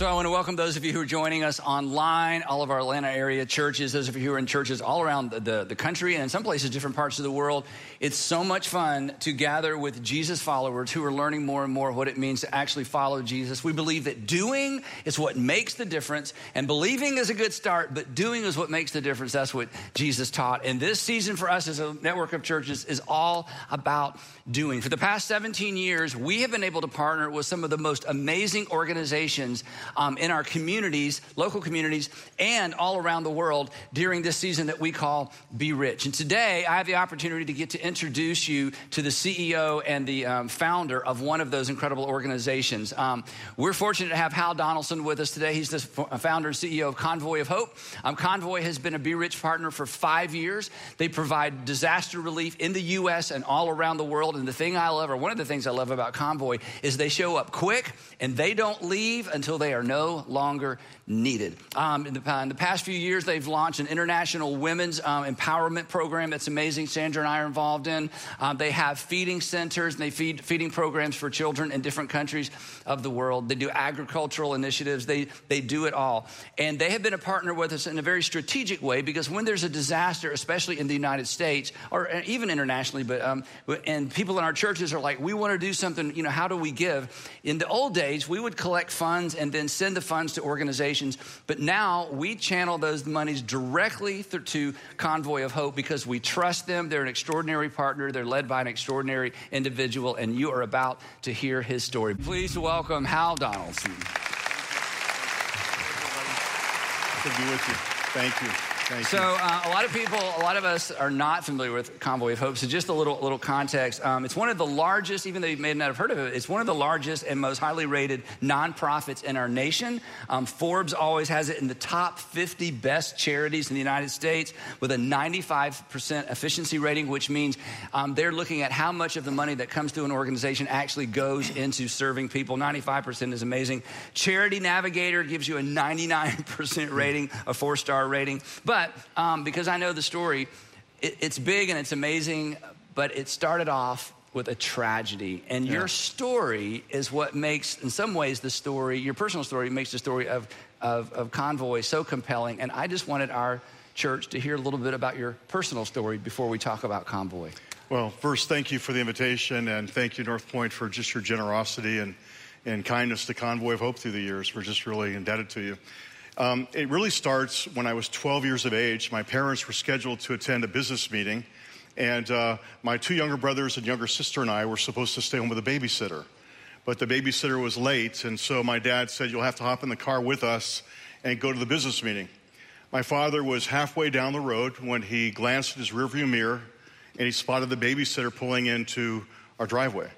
So I want to welcome those of you who are joining us online, all of our Atlanta area churches, those of you who are in churches all around the, the, the, country and in some places, different parts of the world. It's so much fun to gather with Jesus followers who are learning more and more what it means to actually follow Jesus. We believe that doing is what makes the difference, and believing is a good start, but doing is what makes the difference. That's what Jesus taught. And this season for us as a network of churches is all about doing. For the past 17 years, we have been able to partner with some of the most amazing organizations um, in our communities, local communities, and all around the world during this season that we call Be Rich. And today, I have the opportunity to get to introduce you to the CEO and the um, founder of one of those incredible organizations. Um, we're fortunate to have Hal Donaldson with us today. He's the founder and CEO of Convoy of Hope. Um, Convoy has been a Be Rich partner for five years. They provide disaster relief in the U.S. and all around the world. And the thing I love, or one of the things I love about Convoy, is they show up quick and they don't leave until they are no longer needed. Um, in, the, in, the, past few years, they've launched an international women's um, empowerment program that's amazing. Sandra and I are involved in. Um, they have feeding centers and they feed feeding programs for children in different countries of the world. They do agricultural initiatives. They they do it all, and they have been a partner with us in a very strategic way because when there's a disaster, especially in the United States or even internationally, but um, and people in our churches are like, we want to do something. You know, how do we give? In the old days, we would collect funds and then send the funds to organizations. But now we channel those monies directly to Convoy of Hope because we trust them. They're an extraordinary partner. They're led by an extraordinary individual, and you are about to hear his story. Please welcome Hal Donaldson. To be with you. Thank you. Thank so uh, a lot of people, a lot of us are not familiar with Convoy of Hope. So just a little little context. Um, it's one of the largest, even though you may not have heard of it, it's one of the largest and most highly rated nonprofits in our nation. Um, Forbes always has it in the top 50 best charities in the United States with a 95% efficiency rating, which means um, they're looking at how much of the money that comes through an organization actually goes into serving people. 95% is amazing. Charity Navigator gives you a 99% rating, a four star rating. But but um, because I know the story, it, it's big and it's amazing, but it started off with a tragedy. And yeah. your story is what makes, in some ways, the story, your personal story makes the story of, of, of Convoy so compelling. And I just wanted our church to hear a little bit about your personal story before we talk about Convoy. Well, first, thank you for the invitation, and thank you, North Point, for just your generosity and, and kindness to Convoy of Hope through the years. We're just really indebted to you. Um, it really starts when I was 12 years of age. My parents were scheduled to attend a business meeting, and uh, my two younger brothers and younger sister and I were supposed to stay home with a babysitter. But the babysitter was late, and so my dad said, You'll have to hop in the car with us and go to the business meeting. My father was halfway down the road when he glanced at his rearview mirror and he spotted the babysitter pulling into our driveway.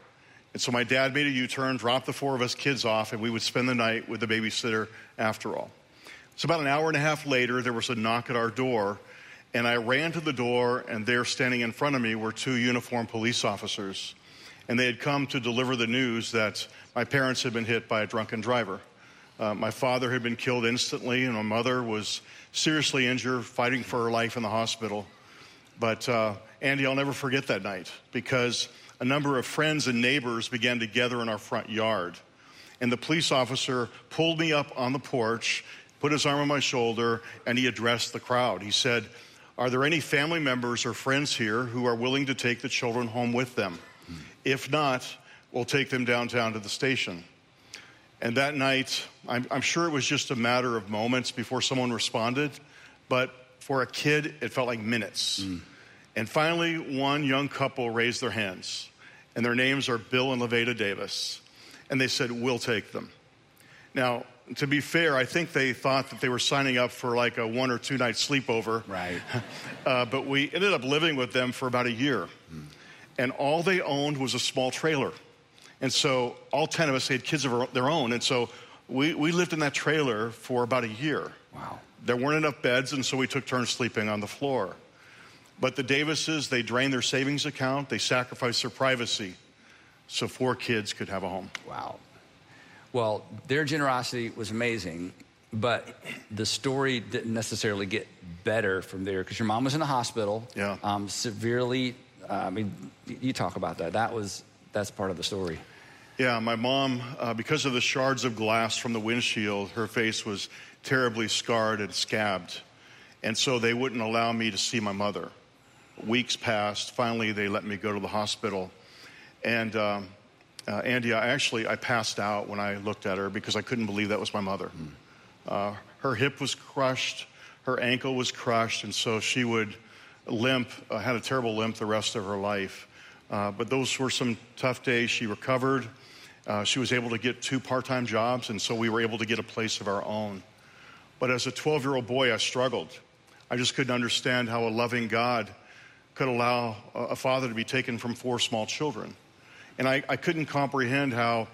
And so my dad made a U turn, dropped the four of us kids off, and we would spend the night with the babysitter after all. So, about an hour and a half later, there was a knock at our door, and I ran to the door, and there standing in front of me were two uniformed police officers. And they had come to deliver the news that my parents had been hit by a drunken driver. Uh, my father had been killed instantly, and my mother was seriously injured, fighting for her life in the hospital. But, uh, Andy, I'll never forget that night because a number of friends and neighbors began to gather in our front yard. And the police officer pulled me up on the porch put his arm on my shoulder, and he addressed the crowd. He said, Are there any family members or friends here who are willing to take the children home with them? If not, we'll take them downtown to the station. And that night, I'm, I'm, sure it was just a matter of moments before someone responded, but for a kid, it felt like minutes. Mm. And finally, one young couple raised their hands, and their names are Bill and Levada Davis. And they said, We'll take them. Now, to be fair, I think they thought that they were signing up for like a one or two night sleepover. Right. Uh, but we ended up living with them for about a year. Mm. And all they owned was a small trailer. And so all 10 of us had kids of their own. And so we, we lived in that trailer for about a year. Wow. There weren't enough beds, and so we took turns sleeping on the floor. But the Davises, they drained their savings account, they sacrificed their privacy so four kids could have a home. Wow. Well, their generosity was amazing, but the story didn't necessarily get better from there because your mom was in the hospital. Yeah. Um, severely. Uh, I mean, you talk about that. That was that's part of the story. Yeah, my mom, uh, because of the shards of glass from the windshield, her face was terribly scarred and scabbed. And so they wouldn't allow me to see my mother. Weeks passed. Finally, they let me go to the hospital. And um, uh, Andy, I actually I passed out when I looked at her because I couldn't believe that was my mother. Mm. Uh, her hip was crushed, her ankle was crushed, and so she would limp, uh, had a terrible limp the rest of her life. Uh, but those were some tough days. She recovered. Uh, she was able to get two part time jobs, and so we were able to get a place of our own. But as a 12 year old boy, I struggled. I just couldn't understand how a loving God could allow a father to be taken from four small children. And I, I couldn't comprehend how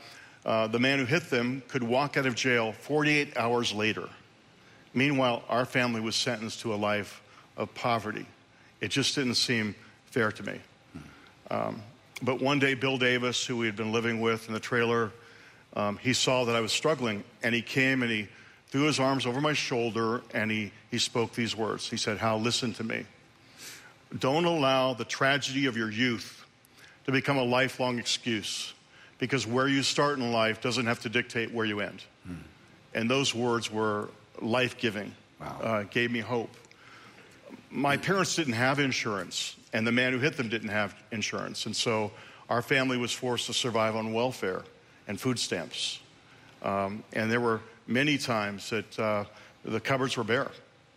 uh, the man who hit them could walk out of jail 48 hours later. Meanwhile, our family was sentenced to a life of poverty. It just didn't seem fair to me. Um, but one day, Bill Davis, who we had been living with in the trailer, um, he saw that I was struggling, and he came and he threw his arms over my shoulder and he, he spoke these words. He said, Hal, listen to me. Don't allow the tragedy of your youth to become a lifelong excuse because where you start in life doesn't have to dictate where you end. Hmm. And those words were life giving, wow. uh, gave me hope. My parents didn't have insurance, and the man who hit them didn't have insurance. And so our family was forced to survive on welfare and food stamps. Um, and there were many times that uh, the cupboards were bare.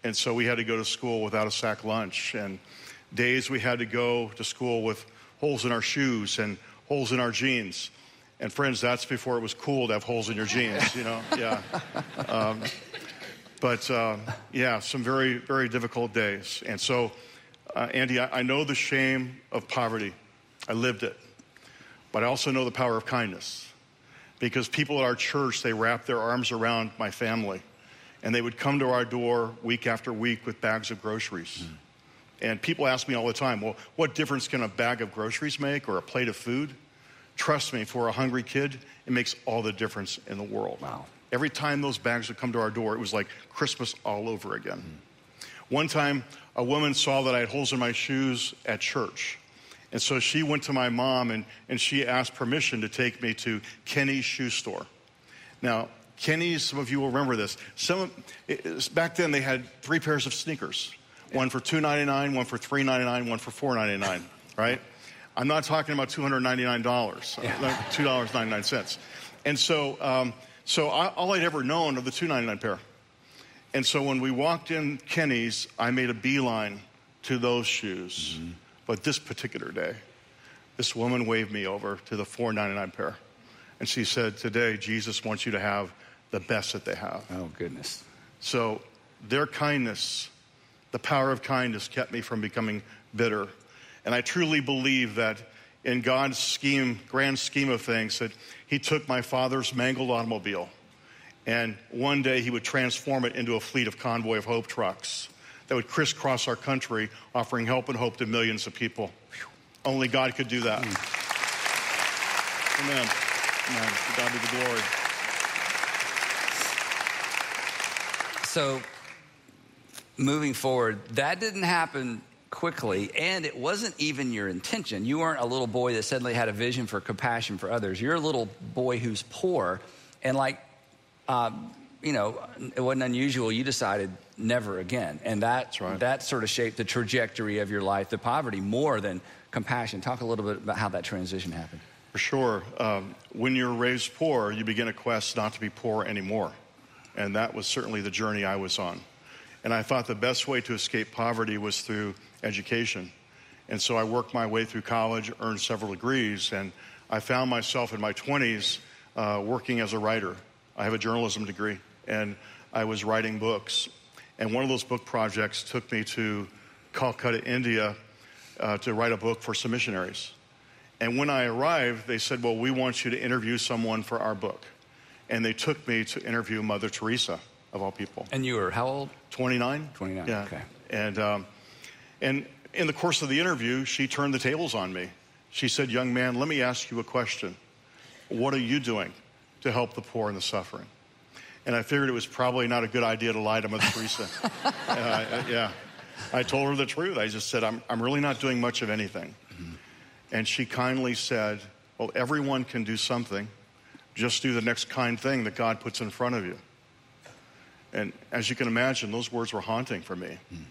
And so we had to go to school without a sack lunch. And days we had to go to school with holes in our shoes and holes in our jeans. And friends, that's before it was cool to have holes in your jeans, you know? Yeah. Um, but uh, yeah, some very, very difficult days. And so, uh, Andy, I, I know the shame of poverty. I lived it. But I also know the power of kindness because people at our church, they wrapped their arms around my family and they would come to our door week after week with bags of groceries. Mm. And people ask me all the time, well, what difference can a bag of groceries make or a plate of food? Trust me, for a hungry kid, it makes all the difference in the world. Wow. Every time those bags would come to our door, it was like Christmas all over again. Mm. One time, a woman saw that I had holes in my shoes at church. And so she went to my mom and, and she asked permission to take me to Kinney's shoe store. Now, Kinney's, some of you will remember this. Some, back then, they had three pairs of sneakers one for $2.99, one for $3.99, one for $4.99, right? I'm not talking about $299, yeah. $2.99. And so, um, so I, all I'd ever known of the $2.99 pair. And so when we walked in Kinney's, I made a beeline to those shoes. Mm-hmm. But this particular day, this woman waved me over to the $4.99 pair. And she said, Today, Jesus wants you to have the best that they have. Oh, goodness. So their kindness the power of kindness kept me from becoming bitter. And I truly believe that in God's scheme, grand scheme of things, that He took my father's mangled automobile and one day He would transform it into a fleet of convoy of hope trucks that would crisscross our country, offering help and hope to millions of people. Only God could do that. Mm. Amen. Amen. To God be the glory. So, moving forward, that didn't happen quickly, and it wasn't even your intention. You weren't a little boy that suddenly had a vision for compassion for others. You're a little boy who's poor, and like, um, you know, it wasn't unusual. You decided never again, and that right. that sort of shaped the trajectory of your life. The poverty more than compassion. Talk a little bit about how that transition happened. For sure. Um, when you're raised poor, you begin a quest not to be poor anymore, and that was certainly the journey I was on. And I thought the best way to escape poverty was through education. And so I worked my way through college, earned several degrees, and I found myself in my 20s uh, working as a writer. I have a journalism degree, and I was writing books. And one of those book projects took me to Calcutta, India, uh, to write a book for some missionaries. And when I arrived, they said, Well, we want you to interview someone for our book. and they took me to interview Mother Teresa, of all people. And you were how old? 29. 29, Yeah. okay. And, um, and in the course of the interview, she turned the tables on me. She said, Young man, let me ask you a question. What are you doing to help the poor and the suffering? And I figured it was probably not a good idea to lie to Mother Teresa. Uh, yeah. I told her the truth. I just said, I'm, I'm really not doing much of anything. And she kindly said, Well, everyone can do something. Just do the next kind thing that God puts in front of you. And as you can imagine, those words were haunting for me. And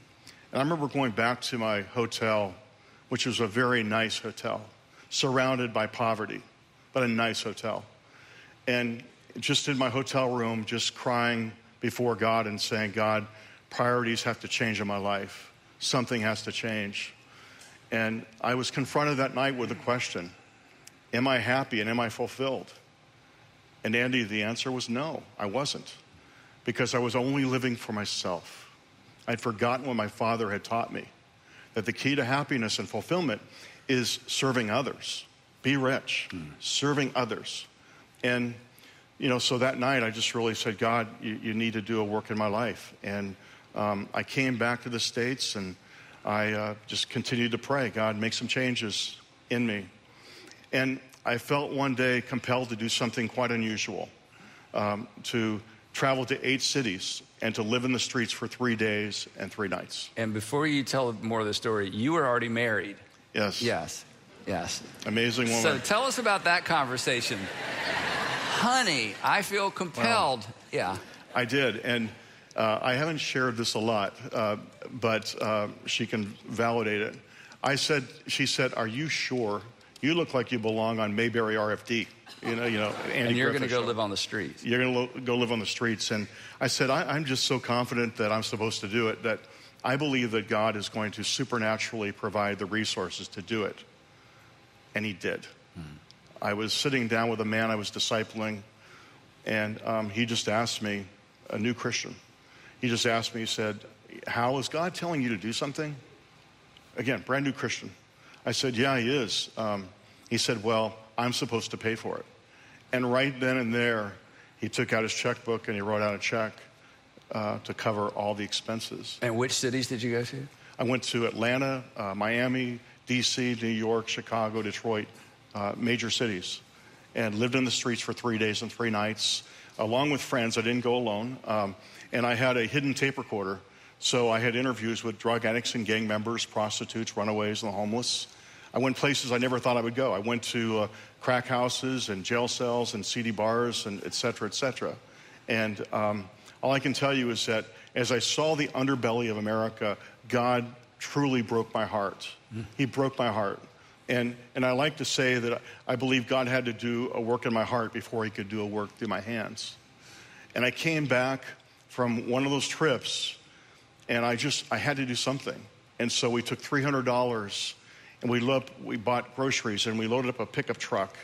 I remember going back to my hotel, which was a very nice hotel, surrounded by poverty, but a nice hotel. And just in my hotel room, just crying before God and saying, God, priorities have to change in my life. Something has to change. And I was confronted that night with a question Am I happy and am I fulfilled? And Andy, the answer was no, I wasn't because I was only living for myself. I'd forgotten what my father had taught me that the key to happiness and fulfillment is serving others. Be rich, serving others. And, you know, so that night I just really said, God, you, you need to do a work in my life. And um, I came back to the States and I uh, just continued to pray, God, make some changes in me. And I felt one day compelled to do something quite unusual um, to travel to eight cities and to live in the streets for three days and three nights. And before you tell more of the story, you were already married. Yes. Yes. Yes. Amazing woman. So tell us about that conversation. Honey, I feel compelled. Yeah. I did. And uh, I haven't shared this a lot, uh, but uh, she can validate it. I said, she said, Are you sure? You look like you belong on Mayberry RFD. You know, you know, Andy And you're going to go show. live on the streets. you're going to lo- go live on the streets. And I said, I, I'm just so confident that I'm supposed to do it that I believe that God is going to supernaturally provide the resources to do it. And He did. I was sitting down with a man I was discipling, and um, he just asked me, a new Christian, he just asked me, he said, How is God telling you to do something? Again, brand new Christian. I said, Yeah, he is. Um, he said, Well, I'm supposed to pay for it. And right then and there, he took out his checkbook and he wrote out a check uh, to cover all the expenses. And which cities did you go to? I went to Atlanta, uh, Miami, D.C., New York, Chicago, Detroit, uh, major cities, and lived in the streets for three days and three nights, along with friends. I didn't go alone. Um, and I had a hidden tape recorder, so I had interviews with drug addicts and gang members, prostitutes, runaways, and the homeless. I went places I never thought I would go. I went to uh, crack houses and jail cells and seedy bars and et cetera, et cetera. And um, all I can tell you is that as I saw the underbelly of America, God truly broke my heart. He broke my heart. And, and I like to say that I believe God had to do a work in my heart before he could do a work through my hands. And I came back from one of those trips and I just, I had to do something. And so we took $300 and we, looked, we bought groceries and we loaded up a pickup truck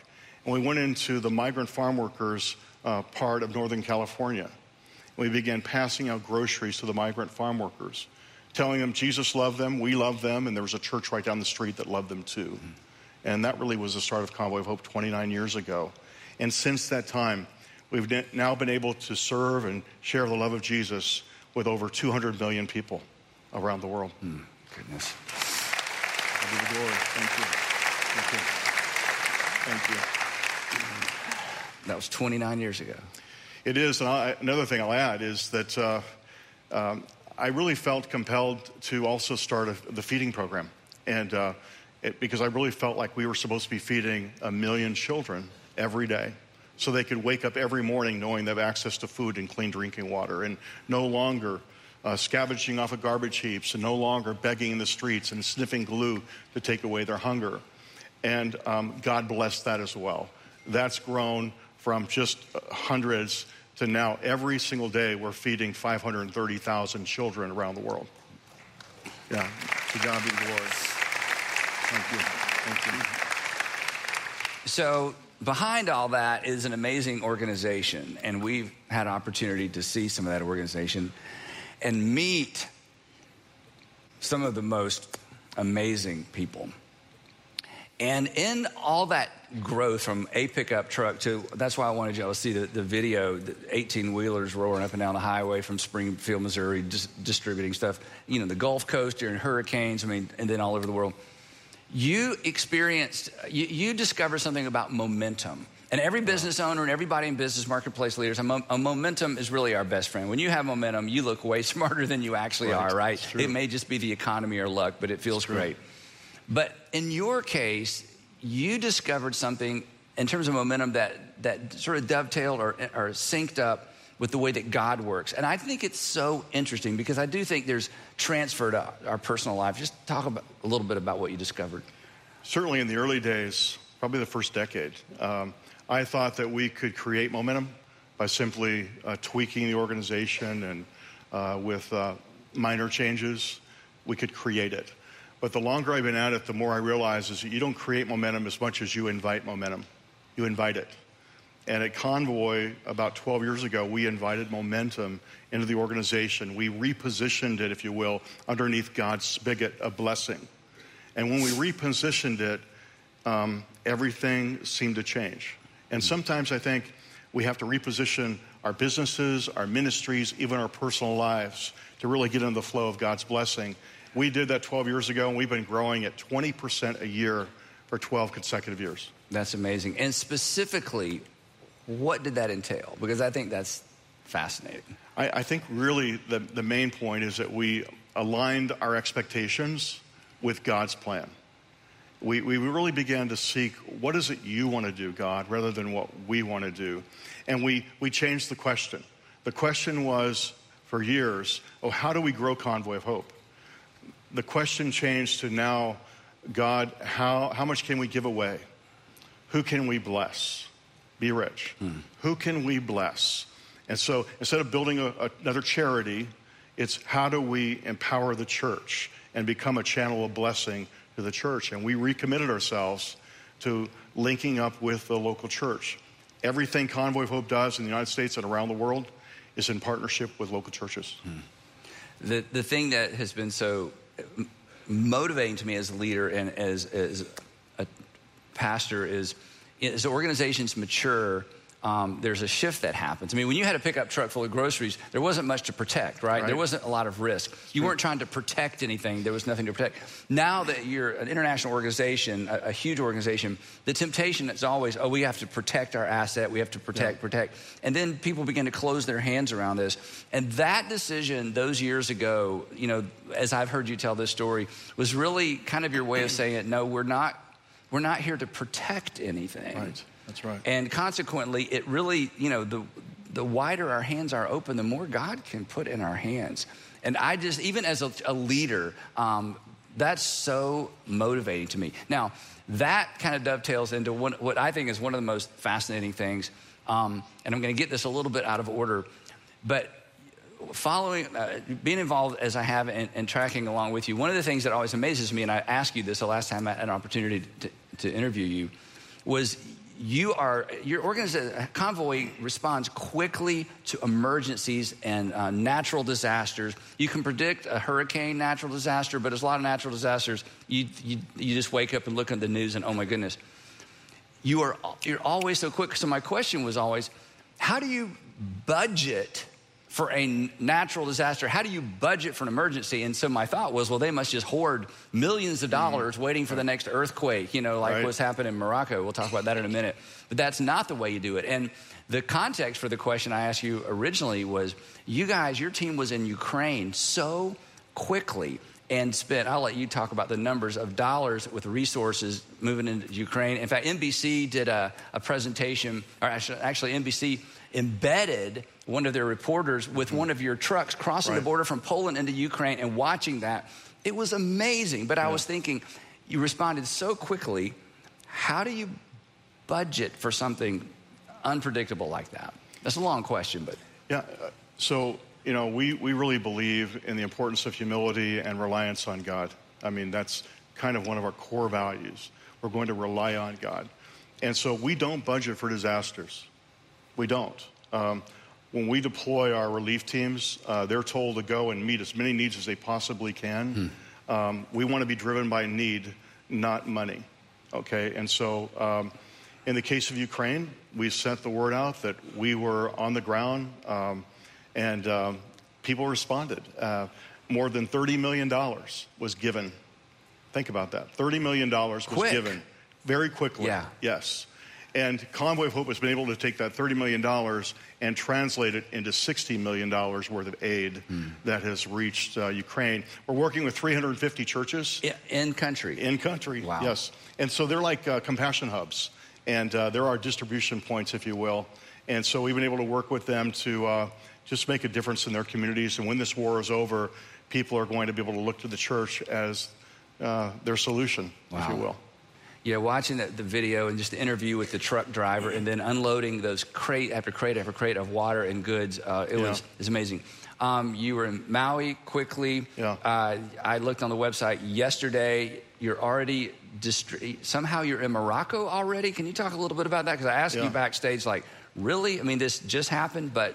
and we went into the migrant farm workers uh, part of Northern California. And We began passing out groceries to the migrant farm workers, telling them Jesus loved them, we love them, and there was a church right down the street that loved them too. And that really was the start of Convoy of Hope 29 years ago. And since that time, we've now been able to serve and share the love of Jesus with over 200 million people around the world. Goodness. I give you glory. Thank you. Thank you. Thank you. That was 29 years ago. It is. And I, another thing I'll add is that uh, um, I really felt compelled to also start a, the feeding program. And uh, it, because I really felt like we were supposed to be feeding a million children every day so they could wake up every morning knowing they have access to food and clean drinking water and no longer uh, scavenging off of garbage heaps and no longer begging in the streets and sniffing glue to take away their hunger. And um, God blessed that as well. That's grown from just uh, hundreds to now every single day we're feeding 530,000 children around the world. Yeah, to God be the glory. Thank you. Thank you. So behind all that is an amazing organization, and we've had opportunity to see some of that organization and meet some of the most amazing people. And in all that growth from a pickup truck to that's why I wanted y'all to see the, the video, the 18 wheelers roaring up and down the highway from Springfield, Missouri, just distributing stuff, you know, the Gulf Coast during hurricanes, I mean, and then all over the world. You experienced, you, you discovered something about momentum. And every business owner and everybody in business marketplace leaders, a, a, momentum is really our best friend. When you have momentum, you look way smarter than you actually right. are, right? It may just be the economy or luck, but it feels great. But in your case, you discovered something in terms of momentum that, that sort of dovetailed or, or synced up with the way that God works. And I think it's so interesting because I do think there's transfer to our personal life. Just talk about, a little bit about what you discovered. Certainly in the early days, probably the first decade, um, I thought that we could create momentum by simply uh, tweaking the organization and uh, with uh, minor changes, we could create it. But the longer I've been at it, the more I realize is that you don't create momentum as much as you invite momentum. You invite it. And at Convoy, about 12 years ago, we invited momentum into the organization. We repositioned it, if you will, underneath God's spigot of blessing. And when we repositioned it, um, everything seemed to change. And sometimes I think we have to reposition our businesses, our ministries, even our personal lives to really get into the flow of God's blessing. We did that 12 years ago, and we've been growing at 20% a year for 12 consecutive years. That's amazing. And specifically, what did that entail? Because I think that's fascinating. I, I think really the, the main point is that we aligned our expectations with God's plan. We, we really began to seek what is it you want to do, God, rather than what we want to do. And we, we changed the question. The question was for years, oh, how do we grow Convoy of Hope? the question changed to now, God, how, how much can we give away? Who can we bless? Be rich. Hmm. Who can we bless? And so instead of building a, a, another charity, it's how do we empower the church and become a channel of blessing to the church? And we recommitted ourselves to linking up with the local church. Everything Convoy of Hope does in the United States and around the world is in partnership with local churches. Hmm. The, the thing that has been so motivating to me as a leader and as, as a pastor is as organizations mature um, there's a shift that happens. I mean, when you had a pickup truck full of groceries, there wasn't much to protect, right? right. There wasn't a lot of risk. You weren't trying to protect anything. There was nothing to protect. Now that you're an international organization, a, a huge organization, the temptation is always, oh, we have to protect our asset. We have to protect, yeah. protect. And then people begin to close their hands around this. And that decision those years ago, you know, as I've heard you tell this story, was really kind of your way of saying, no, we're not, we're not here to protect anything. Right that's right. And consequently, it really, you know, the, the wider our hands are open, the more God can put in our hands. And I just, even as a, a leader, um, that's so motivating to me. Now, that kind of dovetails into one, what I think is one of the most fascinating things. Um, and I'm going to get this a little bit out of order, but following, uh, being involved as I have and, tracking along with you, one of the things that always amazes me, and I asked you this the last time I had an opportunity to, to interview you, was you are your organization convoy responds quickly to emergencies and uh, natural disasters. You can predict a hurricane natural disaster but there's a lot of natural disasters. You, you, you just wake up and look at the news and oh my goodness. You are you're always so quick. So my question was always how do you budget for a natural disaster, how do you budget for an emergency? And so my thought was, well, they must just hoard millions of dollars mm waiting for the next earthquake, you know, like right. what's happened in Morocco. We'll talk about that in a minute. But that's not the way you do it. And the context for the question I asked you originally was you guys, your team was in Ukraine so quickly and spent, I'll let you talk about the numbers of dollars with resources moving into Ukraine. In fact, NBC did a, a presentation, or actually, actually NBC embedded one of their reporters with one of your trucks crossing right. the border from Poland into Ukraine and watching that. It was amazing. But yeah. I was thinking, you responded so quickly. How do you budget for something unpredictable like that? That's a long question, but. Yeah. Uh, so, you know, we, we really believe in the importance of humility and reliance on God. I mean, that's kind of one of our core values. We're going to rely on God. And so we don't budget for disasters. We don't. Um, when we deploy our relief teams, uh, they're told to go and meet as many needs as they possibly can. Hmm. Um, we want to be driven by need, not money. Okay, and so um, in the case of Ukraine, we sent the word out that we were on the ground, um, and um, people responded. Uh, more than $30 million was given. Think about that. $30 million was Quick. given very quickly. Yeah. Yes. And Convoy of Hope has been able to take that $30 million and translate it into $60 million worth of aid Hmm. that has reached uh, Ukraine. We're working with 350 churches In country. in country. Wow. Yes. And so they're like uh, compassion hubs, and uh, there are distribution points, if you will. And so we've been able to work with them to uh, just make a difference in their communities. And when this war is over, people are going to be able to look to the church as uh, their solution, if you will. Yeah, watching the, the video and just the interview with the truck driver and then unloading those crate after crate after crate of water and goods, uh, it Yeah. was it was amazing. Um, you were in Maui quickly. Yeah. Uh, I looked on the website yesterday. You're already distri- somehow you're in Morocco already. Can you talk a little bit about that? Because I asked Yeah. you backstage, like, really? I mean, this just happened, but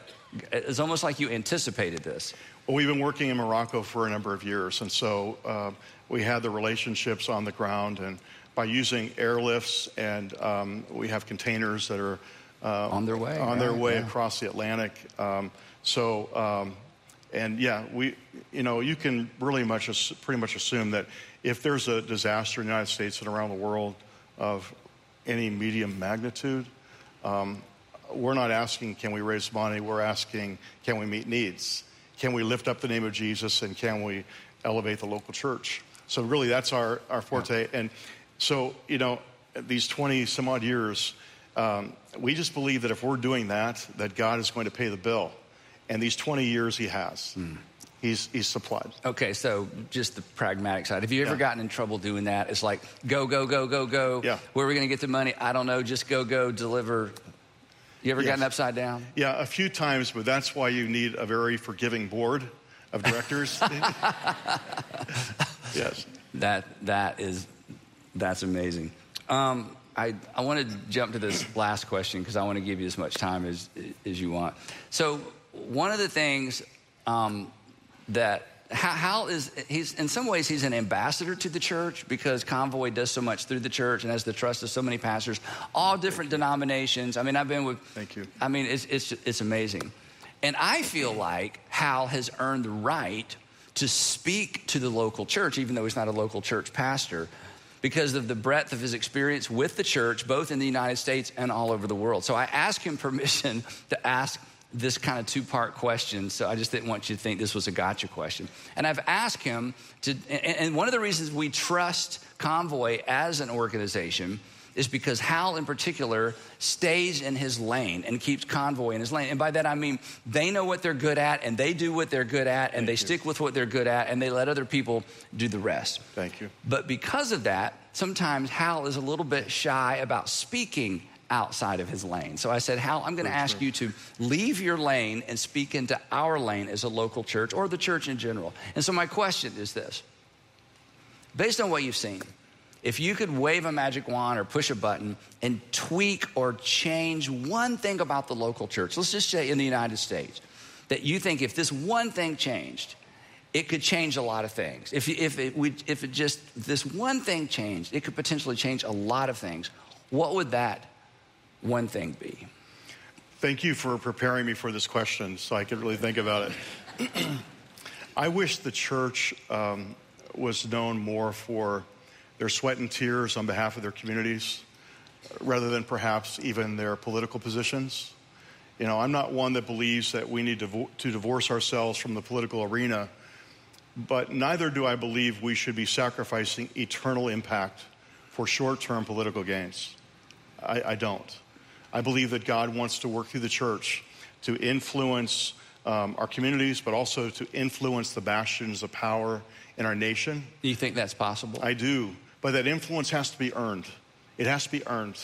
it's almost like you anticipated this. Well, we've been working in Morocco for a number of years, and so uh, we had the relationships on the ground, and by using airlifts, and um, we have containers that are uh, On their way, on their right, way yeah. across the Atlantic. Um, so, um, and yeah, we, you know, you can really much, pretty much assume that if there's a disaster in the United States and around the world of any medium magnitude, um, we're not asking, can we raise money? We're asking, can we meet needs? Can we lift up the name of Jesus and can we elevate the local church? So, really, that's our, our forte. And so, you know, these 20 some odd years, um, we just believe that if we're doing that, that God is going to pay the bill. And these 20 years, He has. He's, he's supplied. Okay, so just the pragmatic side. Have you ever Yeah. gotten in trouble doing that? It's like go, go, go, go, go. Yeah. Where are we going to get the money? I don't know. Just go, go, deliver. You ever Yes. gotten upside down? Yeah, a few times, but that's why you need a very forgiving board of directors. yes. That that is that's amazing. Um, I I want to jump to this last question because I want to give you as much time as as you want. So one of the things um, that Hal Hal is he's in some ways he's an ambassador to the church because Convoy does so much through the church and has the trust of so many pastors, all different denominations. I mean, I've been with. Thank you. I mean, it's it's it's amazing, and I feel like Hal has earned the right to speak to the local church, even though he's not a local church pastor, because of the breadth of his experience with the church, both in the United States and all over the world. So I asked him permission to ask this kind of two part question. So I just didn't want you to think this was a gotcha question. And I've asked him to, and and one of the reasons we trust Convoy as an organization is because Hal, in particular, stays in his lane and keeps Convoy in his lane. And by that I mean they know what they're good at and they do what they're good at and they you. stick with what they're good at and they let other people do the rest. Thank you. But because of that, sometimes Hal is a little bit shy about speaking outside of his lane. So I said, Hal, I'm going to ask you to leave your lane and speak into our lane as a local church or the church in general. And so my question is this based on what you've seen, if you could wave a magic wand or push a button and tweak or change one thing about the local church, let's just say in the United States, that you think if this one thing changed, it could change a lot of things. If, if, it, if it just, this one thing changed, it could potentially change a lot of things. What would that one thing be? Thank you for preparing me for this question so I could really think about it. I wish the church um, was known more for their sweat and tears on behalf of their communities rather than perhaps even their political positions. You know, I'm not one that believes that we need to, to divorce ourselves from the political arena, but neither do I believe we should be sacrificing eternal impact for short term political gains. I, I don't. I believe that God wants to work through the church to influence um, our communities, but also to influence the bastions of power in our nation. Do you think that's possible? I do. But that influence has to be earned. It has to be earned.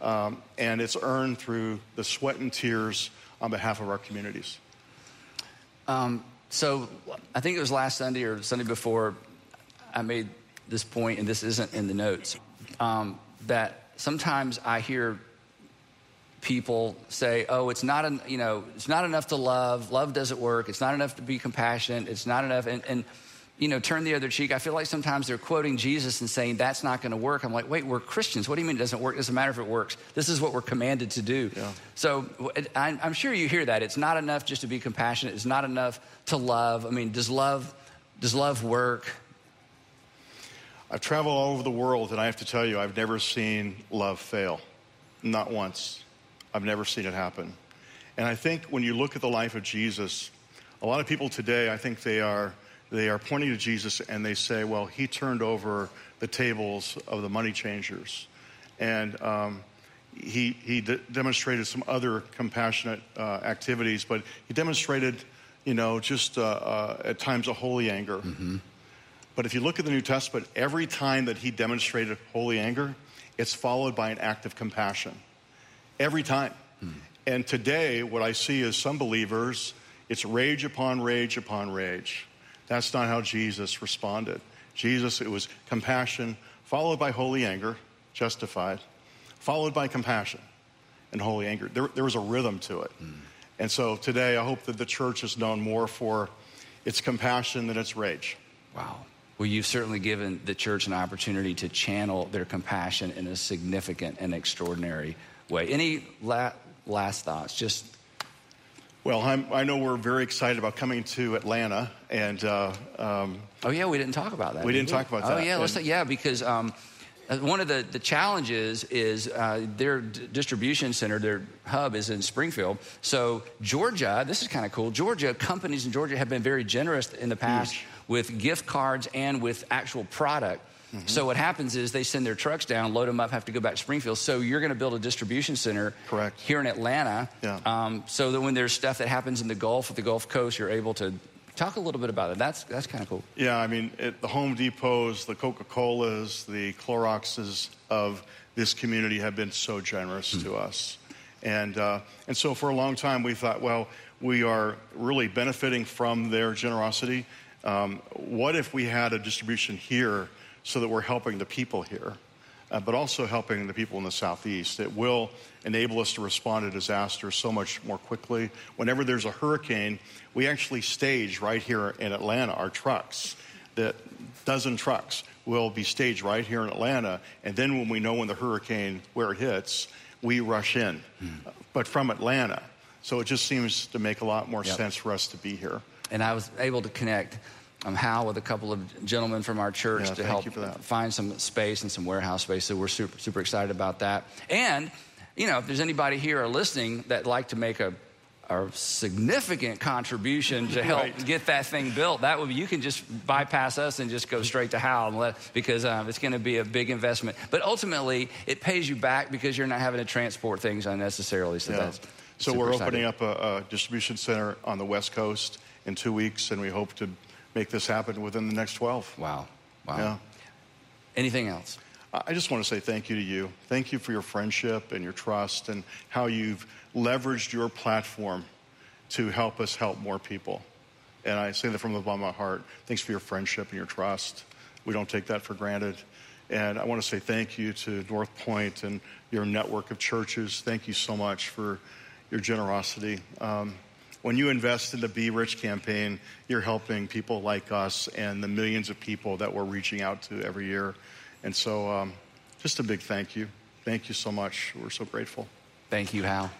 Um, and it's earned through the sweat and tears on behalf of our communities. Um, so I think it was last Sunday or Sunday before I made this point, and this isn't in the notes, um, that sometimes I hear people say, "Oh, it's not, en- you know, it's not enough to love. Love doesn't work. It's not enough to be compassionate. It's not enough." And, and you know, turn the other cheek. I feel like sometimes they're quoting Jesus and saying that's not going to work. I'm like, wait, we're Christians. What do you mean it doesn't work? It doesn't matter if it works. This is what we're commanded to do. Yeah. So I'm sure you hear that. It's not enough just to be compassionate. It's not enough to love. I mean, does love does love work? I've traveled all over the world, and I have to tell you, I've never seen love fail. Not once. I've never seen it happen. And I think when you look at the life of Jesus, a lot of people today, I think they are they are pointing to Jesus and they say, well, he turned over the tables of the money changers. And um, he, he de- demonstrated some other compassionate uh, activities, but he demonstrated, you know, just uh, uh, at times a holy anger. Mm-hmm. But if you look at the New Testament, every time that he demonstrated holy anger, it's followed by an act of compassion. Every time. Mm. And today, what I see is some believers, it's rage upon rage upon rage. That's not how Jesus responded. Jesus, it was compassion, followed by holy anger, justified, followed by compassion and holy anger. There, there was a rhythm to it. Mm. And so today, I hope that the church is known more for its compassion than its rage. Wow. Well, you've certainly given the church an opportunity to channel their compassion in a significant and extraordinary way. Any la- last thoughts? Just well, I'm, i know we're very excited about coming to Atlanta, and uh, um, oh yeah, we didn't talk about that. We did not talk about oh, that. Oh yeah, let's and, yeah because um, uh, one of the, the challenges is uh, their d- distribution center, their hub is in Springfield. So Georgia, this is kind of cool. Georgia companies in Georgia have been very generous in the past with gift cards and with actual product. Mm-hmm. So what happens is they send their trucks down, load them up, have to go back to Springfield. So you're going to build a distribution center Correct. here in Atlanta. Yeah. Um, so that when there's stuff that happens in the Gulf, at the Gulf Coast, you're able to talk a little bit about it. That's that's kind of cool. Yeah, I mean, it, the Home Depots, the Coca Colas, the Cloroxes of this community have been so generous mm-hmm. to us, and uh, and so for a long time we thought, well, we are really benefiting from their generosity. Um, what if we had a distribution here? So that we're helping the people here, uh, but also helping the people in the Southeast. It will enable us to respond to disasters so much more quickly. Whenever there's a hurricane, we actually stage right here in Atlanta our trucks. That dozen trucks will be staged right here in Atlanta, and then when we know when the hurricane where it hits, we rush in, mm. but from Atlanta. So it just seems to make a lot more yep. sense for us to be here. And I was able to connect um, Hal with a couple of gentlemen from our church yeah, to help find some space and some warehouse space. So we're super, super excited about that. And, you know, if there's anybody here or listening that like to make a, a significant contribution to help right. get that thing built, that would be, you can just bypass us and just go straight to Hal and let, because um, it's going to be a big investment. But ultimately, it pays you back because you're not having to transport things unnecessarily. So yeah. that's so we're opening up a, a distribution center on the West Coast in two weeks, and we hope to make this happen within the next 12. Wow. Wow. Yeah. Anything else? I just want to say thank you to you. Thank you for your friendship and your trust and how you've leveraged your platform to help us help more people. And I say that from the bottom of my heart. Thanks for your friendship and your trust. We don't take that for granted. And I want to say thank you to North Point and your network of churches. Thank you so much for your generosity. Um, when you invest in the Be Rich campaign, you're helping people like us and the millions of people that we're reaching out to every year. And so, um, just a big thank you. Thank you so much. We're so grateful. Thank you, Hal.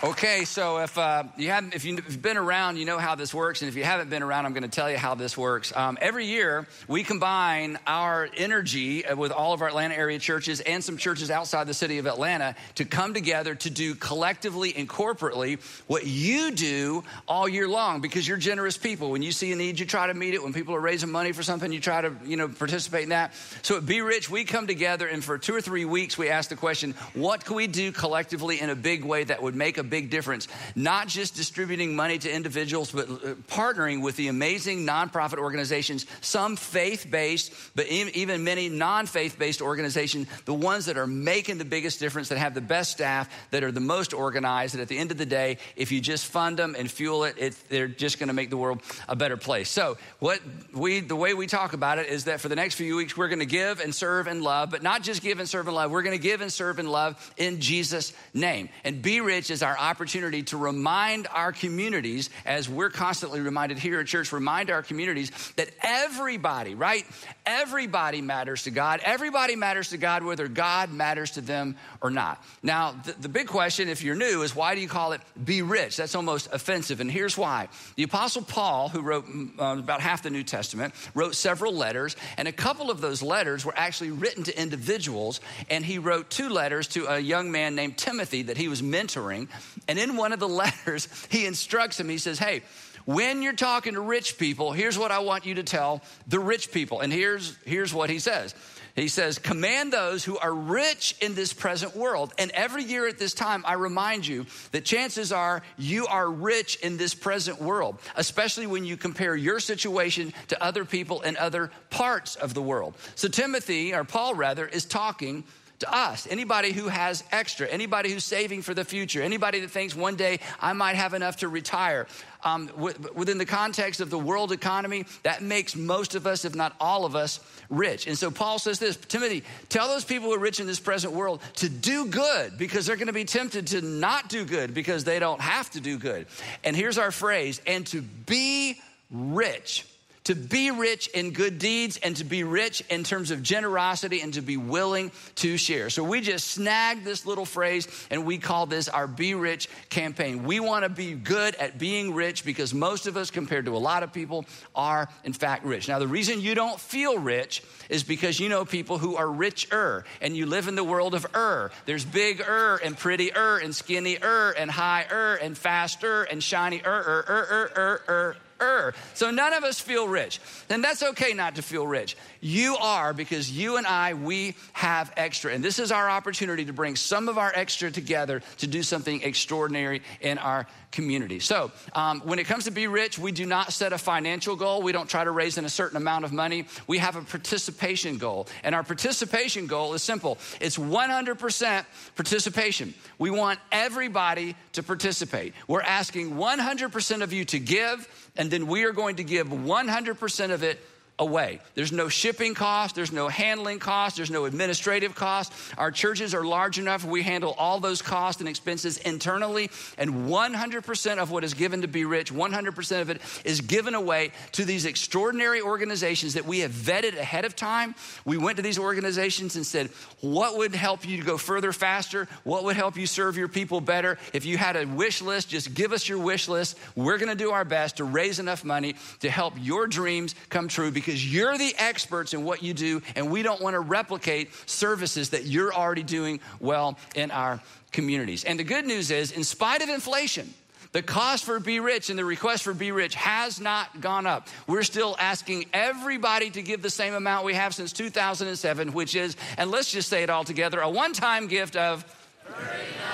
Okay, so if uh, you haven't, if you've been around, you know how this works, and if you haven't been around, I'm going to tell you how this works. Um, every year, we combine our energy with all of our Atlanta area churches and some churches outside the city of Atlanta to come together to do collectively and corporately what you do all year long because you're generous people. When you see a need, you try to meet it. When people are raising money for something, you try to you know participate in that. So at Be Rich, we come together, and for two or three weeks, we ask the question: What can we do collectively in a big way that would make a big difference, not just distributing money to individuals, but uh, partnering with the amazing nonprofit organizations, some faith based, but even many non faith based organizations, the ones that are making the biggest difference, that have the best staff, that are the most organized, that at the end of the day, if you just fund them and fuel it, it they're just going to make the world a better place. So, what we, the way we talk about it is that for the next few weeks, we're going to give and serve and love, but not just give and serve and love, we're going to give and serve and love in Jesus' name. And Be Rich is our opportunity to remind our communities, as we're constantly reminded here at church, remind our communities that everybody, right? Everybody matters to God. Everybody matters to God, whether God matters to them or not. Now, the, the big question, if you're new, is why do you call it Be Rich? That's almost offensive. And here's why. The Apostle Paul, who wrote uh, about half the New Testament, wrote several letters, and a couple of those letters were actually written to individuals. And he wrote two letters to a young man named Timothy that he was mentoring. And in one of the letters, he instructs him, he says, Hey, when you're talking to rich people, here's what I want you to tell the rich people. And here's, here's what he says. He says, Command those who are rich in this present world. And every year at this time, I remind you that chances are you are rich in this present world, especially when you compare your situation to other people in other parts of the world. So, Timothy, or Paul rather, is talking to us. Anybody who has extra, anybody who's saving for the future, anybody that thinks one day I might have enough to retire. Um, w- within the context of the world economy, that makes most of us, if not all of us, rich. And so Paul says this Timothy, tell those people who are rich in this present world to do good because they're going to be tempted to not do good because they don't have to do good. And here's our phrase and to be rich to be rich in good deeds and to be rich in terms of generosity and to be willing to share. So we just snagged this little phrase and we call this our Be Rich campaign. We want to be good at being rich because most of us, compared to a lot of people, are in fact rich. Now, the reason you don't feel rich is because you know people who are richer and you live in the world of er. There's big er and pretty er and skinny er and high er and faster and shiny er, er, er, er, er, er er. So none of us feel rich. And that's okay not to feel rich. You are because you and I, we have extra. And this is our opportunity to bring some of our extra together to do something extraordinary in our community. So um, when it comes to be rich, we do not set a financial goal. We don't try to raise in a certain amount of money. We have a participation goal. And our participation goal is simple it's 100% participation. We want everybody to participate. We're asking 100% of you to give and then we are going to give 100% of it away. There's no shipping cost, there's no handling cost, there's no administrative cost. Our churches are large enough, we handle all those costs and expenses internally, and 100% of what is given to Be Rich, 100% of it is given away to these extraordinary organizations that we have vetted ahead of time. We went to these organizations and said, What would help you to go further faster? What would help you serve your people better? If you had a wish list, just give us your wish list. We're gonna do our best to raise enough money to help your dreams come true because because you're the experts in what you do, and we don't want to replicate services that you're already doing well in our communities. And the good news is, in spite of inflation, the cost for Be Rich and the request for Be Rich has not gone up. We're still asking everybody to give the same amount we have since 2007, which is, and let's just say it all together, a one time gift of 39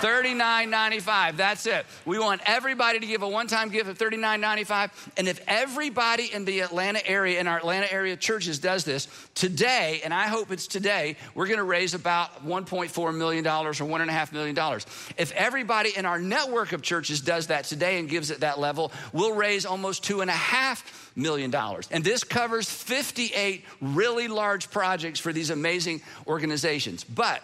$39.95. That's it. We want everybody to give a one time gift of $39.95. And if everybody in the Atlanta area, in our Atlanta area churches, does this today, and I hope it's today, we're going to raise about $1.4 million or $1.5 million. If everybody in our network of churches does that today and gives it that level, we'll raise almost $2.5 million. And this covers 58 really large projects for these amazing organizations. But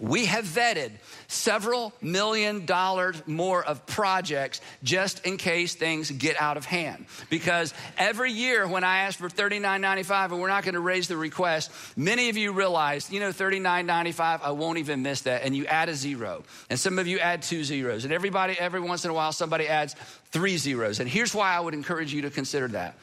we have vetted several million dollars more of projects just in case things get out of hand. Because every year when I ask for $39.95 and we're not going to raise the request, many of you realize, you know, $39.95, I won't even miss that. And you add a zero. And some of you add two zeros. And everybody, every once in a while, somebody adds three zeros. And here's why I would encourage you to consider that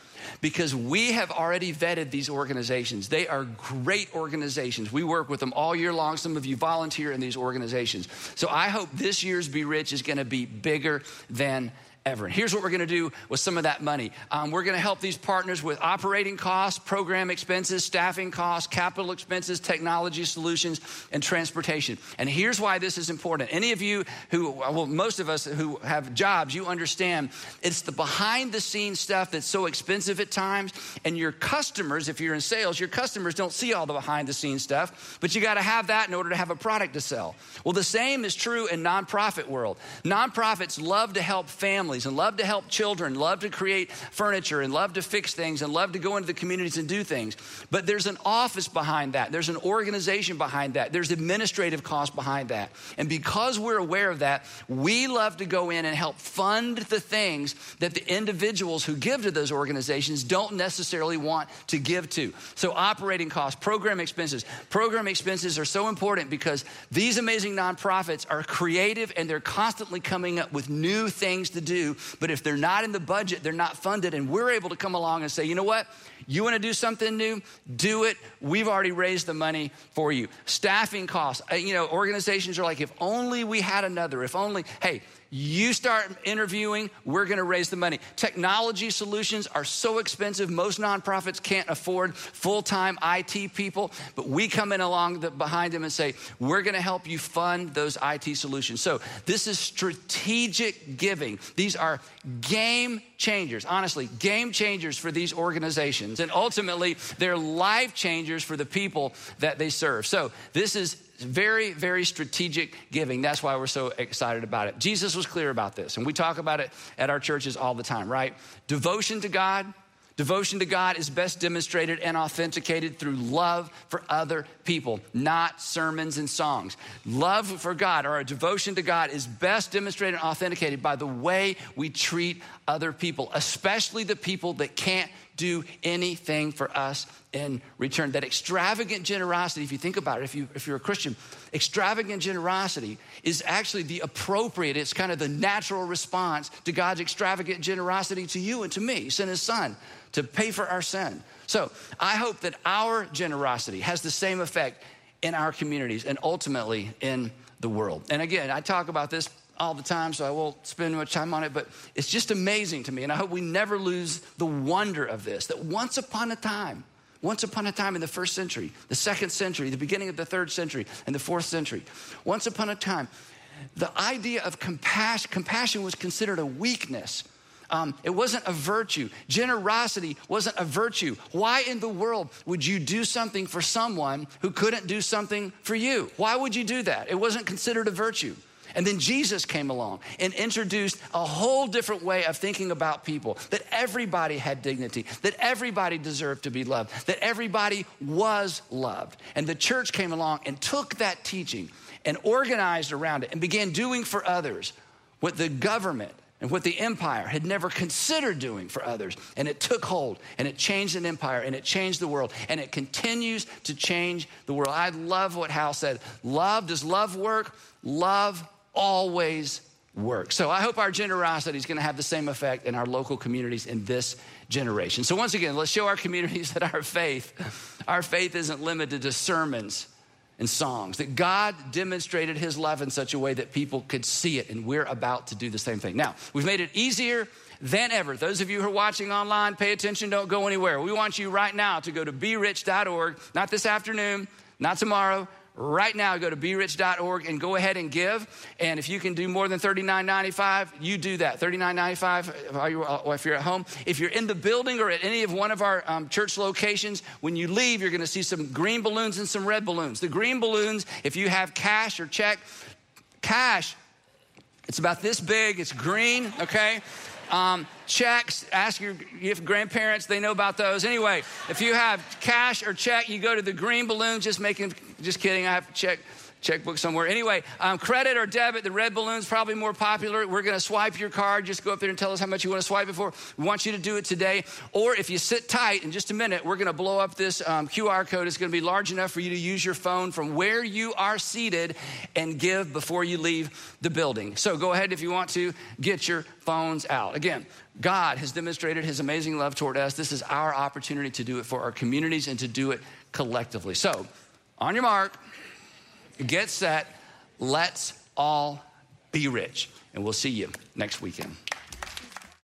because we have already vetted these organizations. They are great organizations. We work with them all year long. Some of you volunteer in these organizations. So I hope this year's Be Rich is going to be bigger than ever. And here's what we're going to do with some of that money. Um, we're going to help these partners with operating costs, program expenses, staffing costs, capital expenses, technology solutions, and transportation. And here's why this is important. Any of you who, well, most of us who have jobs, you understand it's the behind the scenes stuff that's so expensive at times. And your customers, if you're in sales, your customers don't see all the behind the scenes stuff, but you got to have that in order to have a product to sell. Well, the same is true in nonprofit world. Nonprofits love to help families and love to help children, love to create furniture and love to fix things and love to go into the communities and do things. But there's an office behind that. There's an organization behind that. There's administrative costs behind that. And because we're aware of that, we love to go in and help fund the things that the individuals who give to those organizations don't necessarily want to give to. So operating costs, program expenses. Program expenses are so important because these amazing nonprofits are creative and they're constantly coming up with new things to do. But if they're not in the budget, they're not funded. And we're able to come along and say, you know what? You want to do something new? Do it. We've already raised the money for you. Staffing costs. Uh, you know, organizations are like, if only we had another, if only, hey, you start interviewing, we're going to raise the money. Technology solutions are so expensive, most nonprofits can't afford full time IT people, but we come in along the, behind them and say, we're going to help you fund those IT solutions. So, this is strategic giving. These are game changers, honestly, game changers for these organizations. And ultimately, they're life changers for the people that they serve. So, this is very, very strategic giving. That's why we're so excited about it. Jesus was clear about this, and we talk about it at our churches all the time, right? Devotion to God. Devotion to God is best demonstrated and authenticated through love for other people, not sermons and songs. Love for God or a devotion to God is best demonstrated and authenticated by the way we treat other people, especially the people that can't do anything for us in return. That extravagant generosity, if you think about it, if, you, if you're a Christian, extravagant generosity is actually the appropriate, it's kind of the natural response to God's extravagant generosity to you and to me. He sent his son to pay for our sin. So I hope that our generosity has the same effect in our communities and ultimately in the world. And again, I talk about this all the time, so I won't spend much time on it, but it's just amazing to me. And I hope we never lose the wonder of this that once upon a time, once upon a time in the first century, the second century, the beginning of the third century, and the fourth century, once upon a time, the idea of compassion, compassion was considered a weakness. Um, it wasn't a virtue. Generosity wasn't a virtue. Why in the world would you do something for someone who couldn't do something for you? Why would you do that? It wasn't considered a virtue. And then Jesus came along and introduced a whole different way of thinking about people that everybody had dignity, that everybody deserved to be loved, that everybody was loved. And the church came along and took that teaching and organized around it and began doing for others what the government and what the empire had never considered doing for others. And it took hold and it changed an empire and it changed the world and it continues to change the world. I love what Hal said. Love, does love work? Love always works. So I hope our generosity is going to have the same effect in our local communities in this generation. So once again, let's show our communities that our faith, our faith isn't limited to sermons and songs, that God demonstrated his love in such a way that people could see it, and we're about to do the same thing. Now, we've made it easier than ever. Those of you who are watching online, pay attention, don't go anywhere. We want you right now to go to berich.org, not this afternoon, not tomorrow, right now go to berich.org and go ahead and give. And if you can do more than $39.95 you do that. $39.95 if you're at home. If you're in the building or at any of one of our um, church locations when you leave you're going to see some green balloons and some red balloons. The green balloons if you have cash or check cash it's about this big it's green okay um, checks, ask your if grandparents, they know about those. Anyway, if you have cash or check, you go to the green balloon, just making, just kidding, I have to check checkbook somewhere. Anyway, um, credit or debit, the red balloon's probably more popular. We're going to swipe your card. Just go up there and tell us how much you want to swipe it for. We want you to do it today. Or if you sit tight in just a minute, we're going to blow up this um, QR code. It's going to be large enough for you to use your phone from where you are seated and give before you leave the building. So go ahead if you want to get your phones out. Again, God has demonstrated his amazing love toward us. This is our opportunity to do it for our communities and to do it collectively. So, on your mark, get set, let's all be rich. And we'll see you next weekend.